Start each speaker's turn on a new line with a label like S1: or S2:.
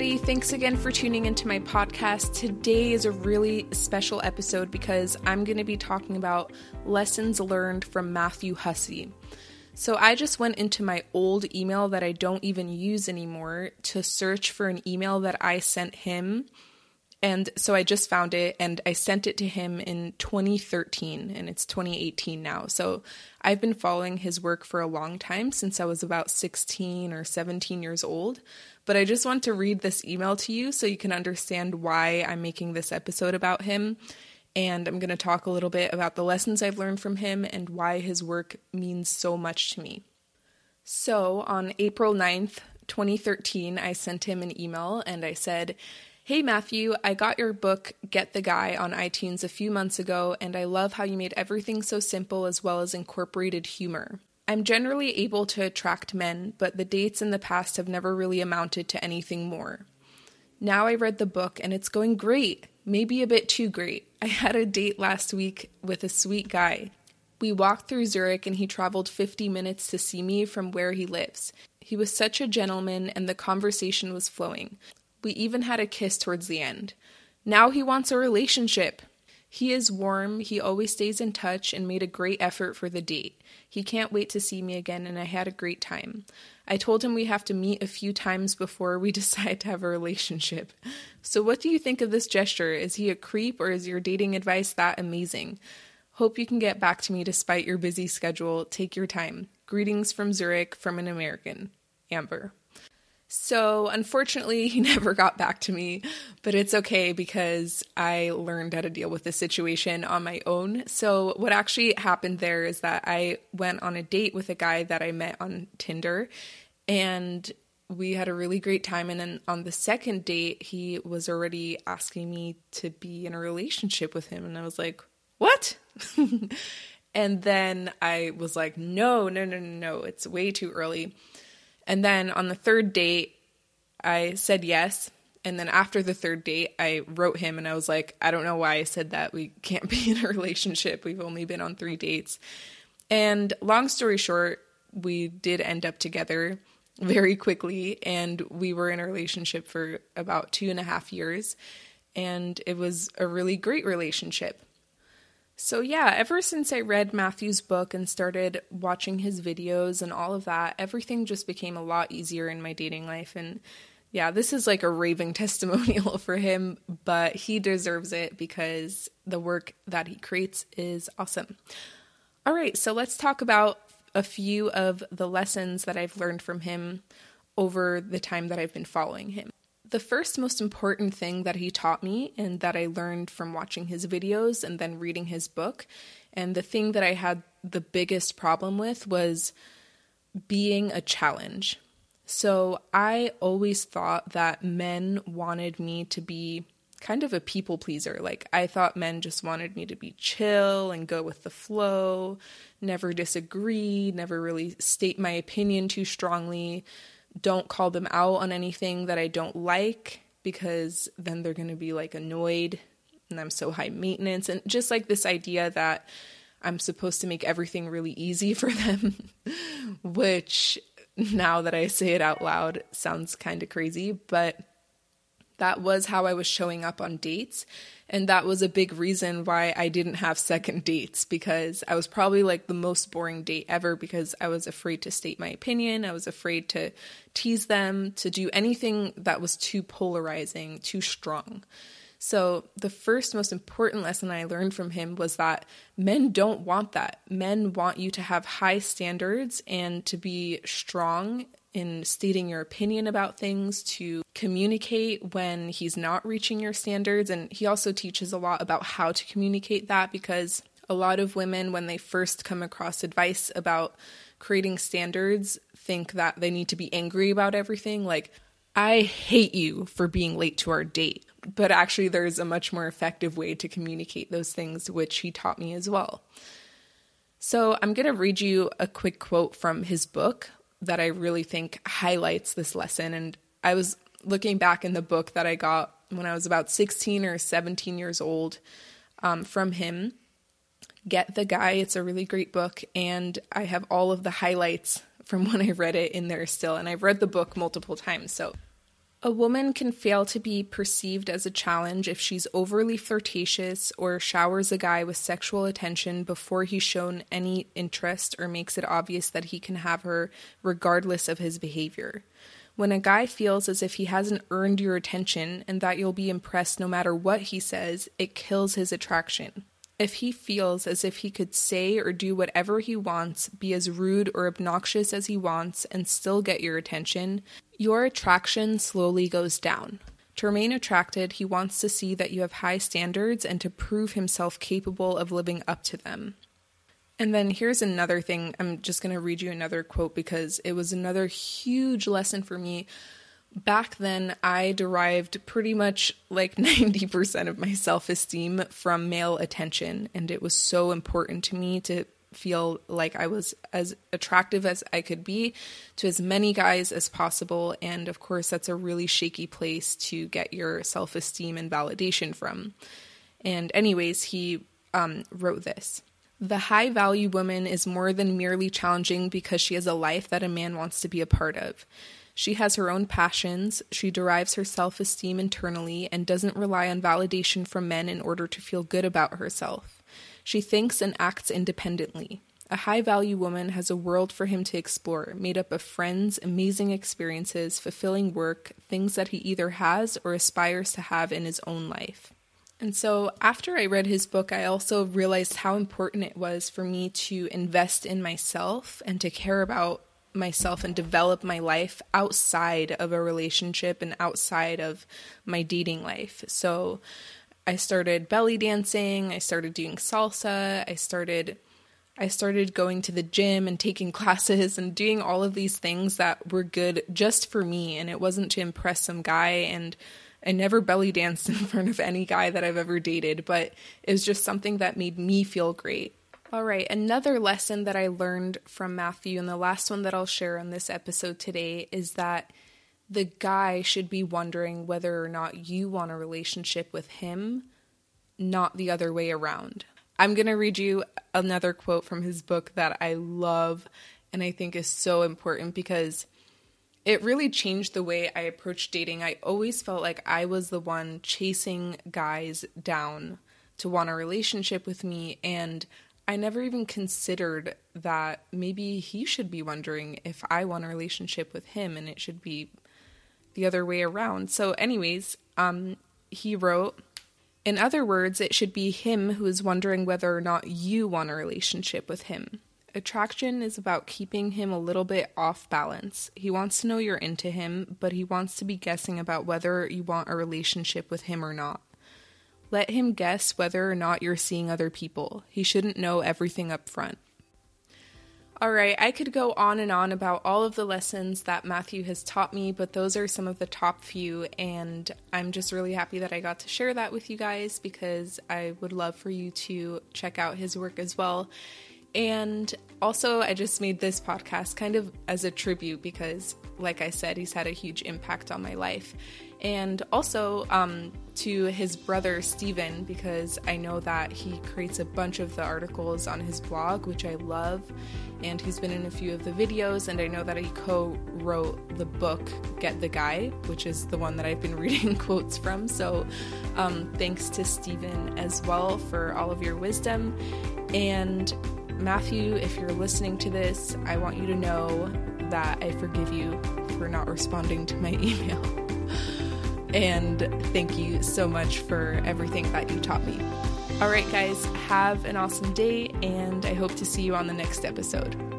S1: everybody. Thanks again for tuning into my podcast. Today is a really special episode because I'm going to be talking about lessons learned from Matthew Hussey. So, I just went into my old email that I don't even use anymore to search for an email that I sent him and so I just found it and I sent it to him in 2013 and it's 2018 now. So I've been following his work for a long time since I was about 16 or 17 years old. But I just want to read this email to you so you can understand why I'm making this episode about him. And I'm going to talk a little bit about the lessons I've learned from him and why his work means so much to me. So on April 9th, 2013, I sent him an email and I said, Hey Matthew, I got your book, Get the Guy, on iTunes a few months ago, and I love how you made everything so simple as well as incorporated humor. I'm generally able to attract men, but the dates in the past have never really amounted to anything more. Now I read the book and it's going great, maybe a bit too great. I had a date last week with a sweet guy. We walked through Zurich and he traveled 50 minutes to see me from where he lives. He was such a gentleman and the conversation was flowing. We even had a kiss towards the end. Now he wants a relationship. He is warm, he always stays in touch, and made a great effort for the date. He can't wait to see me again, and I had a great time. I told him we have to meet a few times before we decide to have a relationship. So, what do you think of this gesture? Is he a creep, or is your dating advice that amazing? Hope you can get back to me despite your busy schedule. Take your time. Greetings from Zurich from an American. Amber. So, unfortunately, he never got back to me, but it's okay because I learned how to deal with the situation on my own. So, what actually happened there is that I went on a date with a guy that I met on Tinder and we had a really great time. And then on the second date, he was already asking me to be in a relationship with him. And I was like, what? and then I was like, no, no, no, no, no, it's way too early. And then on the third date, I said yes. And then after the third date, I wrote him and I was like, I don't know why I said that. We can't be in a relationship. We've only been on three dates. And long story short, we did end up together very quickly and we were in a relationship for about two and a half years. And it was a really great relationship. So, yeah, ever since I read Matthew's book and started watching his videos and all of that, everything just became a lot easier in my dating life. And yeah, this is like a raving testimonial for him, but he deserves it because the work that he creates is awesome. All right, so let's talk about a few of the lessons that I've learned from him over the time that I've been following him the first most important thing that he taught me and that I learned from watching his videos and then reading his book, and the thing that I had the biggest problem with was being a challenge. So I always thought that men wanted me to be kind of a people pleaser. Like I thought men just wanted me to be chill and go with the flow, never disagree, never really state my opinion too strongly don't call them out on anything that I don't like because then they're going to be like annoyed and I'm so high maintenance. And just like this idea that I'm supposed to make everything really easy for them, which now that I say it out loud sounds kind of crazy, but that was how I was showing up on dates. And that was a big reason why I didn't have second dates because I was probably like the most boring date ever because I was afraid to state my opinion. I was afraid to tease them, to do anything that was too polarizing, too strong. So, the first most important lesson I learned from him was that men don't want that. Men want you to have high standards and to be strong in stating your opinion about things, to communicate when he's not reaching your standards. And he also teaches a lot about how to communicate that because a lot of women, when they first come across advice about creating standards, think that they need to be angry about everything. Like, I hate you for being late to our date. But actually, there's a much more effective way to communicate those things, which he taught me as well. So, I'm going to read you a quick quote from his book that I really think highlights this lesson. And I was looking back in the book that I got when I was about 16 or 17 years old um, from him. Get the Guy. It's a really great book. And I have all of the highlights from when I read it in there still. And I've read the book multiple times. So A woman can fail to be perceived as a challenge if she's overly flirtatious or showers a guy with sexual attention before he's shown any interest or makes it obvious that he can have her regardless of his behavior. When a guy feels as if he hasn't earned your attention and that you'll be impressed no matter what he says, it kills his attraction. If he feels as if he could say or do whatever he wants, be as rude or obnoxious as he wants, and still get your attention, your attraction slowly goes down. To remain attracted, he wants to see that you have high standards and to prove himself capable of living up to them. And then here's another thing. I'm just going to read you another quote because it was another huge lesson for me back then I derived pretty much like 90% of my self esteem from male attention. And it was so important to me to feel like I was as attractive as I could be to as many guys as possible. And of course, that's a really shaky place to get your self esteem and validation from. And, anyways, he um, wrote this. The high value woman is more than merely challenging because she has a life that a man wants to be a part of. She has her own passions, she derives her self esteem internally, and doesn't rely on validation from men in order to feel good about herself. She thinks and acts independently. A high value woman has a world for him to explore, made up of friends, amazing experiences, fulfilling work, things that he either has or aspires to have in his own life. And so, after I read his book, I also realized how important it was for me to invest in myself and to care about myself and develop my life outside of a relationship and outside of my dating life. So I started belly dancing, I started doing salsa, I started I started going to the gym and taking classes and doing all of these things that were good just for me. And it wasn't to impress some guy. And I never belly danced in front of any guy that I've ever dated, but it was just something that made me feel great. All right, another lesson that I learned from Matthew, and the last one that I'll share on this episode today, is that the guy should be wondering whether or not you want a relationship with him, not the other way around. I'm going to read you another quote from his book that I love and I think is so important because it really changed the way I approached dating. I always felt like I was the one chasing guys down to want a relationship with me and I never even considered that maybe he should be wondering if I want a relationship with him and it should be the other way around. So, anyways, um, he wrote, in other words, it should be him who is wondering whether or not you want a relationship with him. Attraction is about keeping him a little bit off balance. He wants to know you're into him, but he wants to be guessing about whether you want a relationship with him or not. Let him guess whether or not you're seeing other people. He shouldn't know everything up front. All right, I could go on and on about all of the lessons that Matthew has taught me, but those are some of the top few, and I'm just really happy that I got to share that with you guys because I would love for you to check out his work as well. And also, I just made this podcast kind of as a tribute because, like I said, he's had a huge impact on my life and also um, to his brother Stephen because I know that he creates a bunch of the articles on his blog, which I love, and he's been in a few of the videos. And I know that he co-wrote the book "Get the Guy," which is the one that I've been reading quotes from. So, um, thanks to Stephen as well for all of your wisdom. And Matthew, if you're listening to this, I want you to know that I forgive you for not responding to my email. And thank you so much for everything that you taught me. All right, guys, have an awesome day, and I hope to see you on the next episode.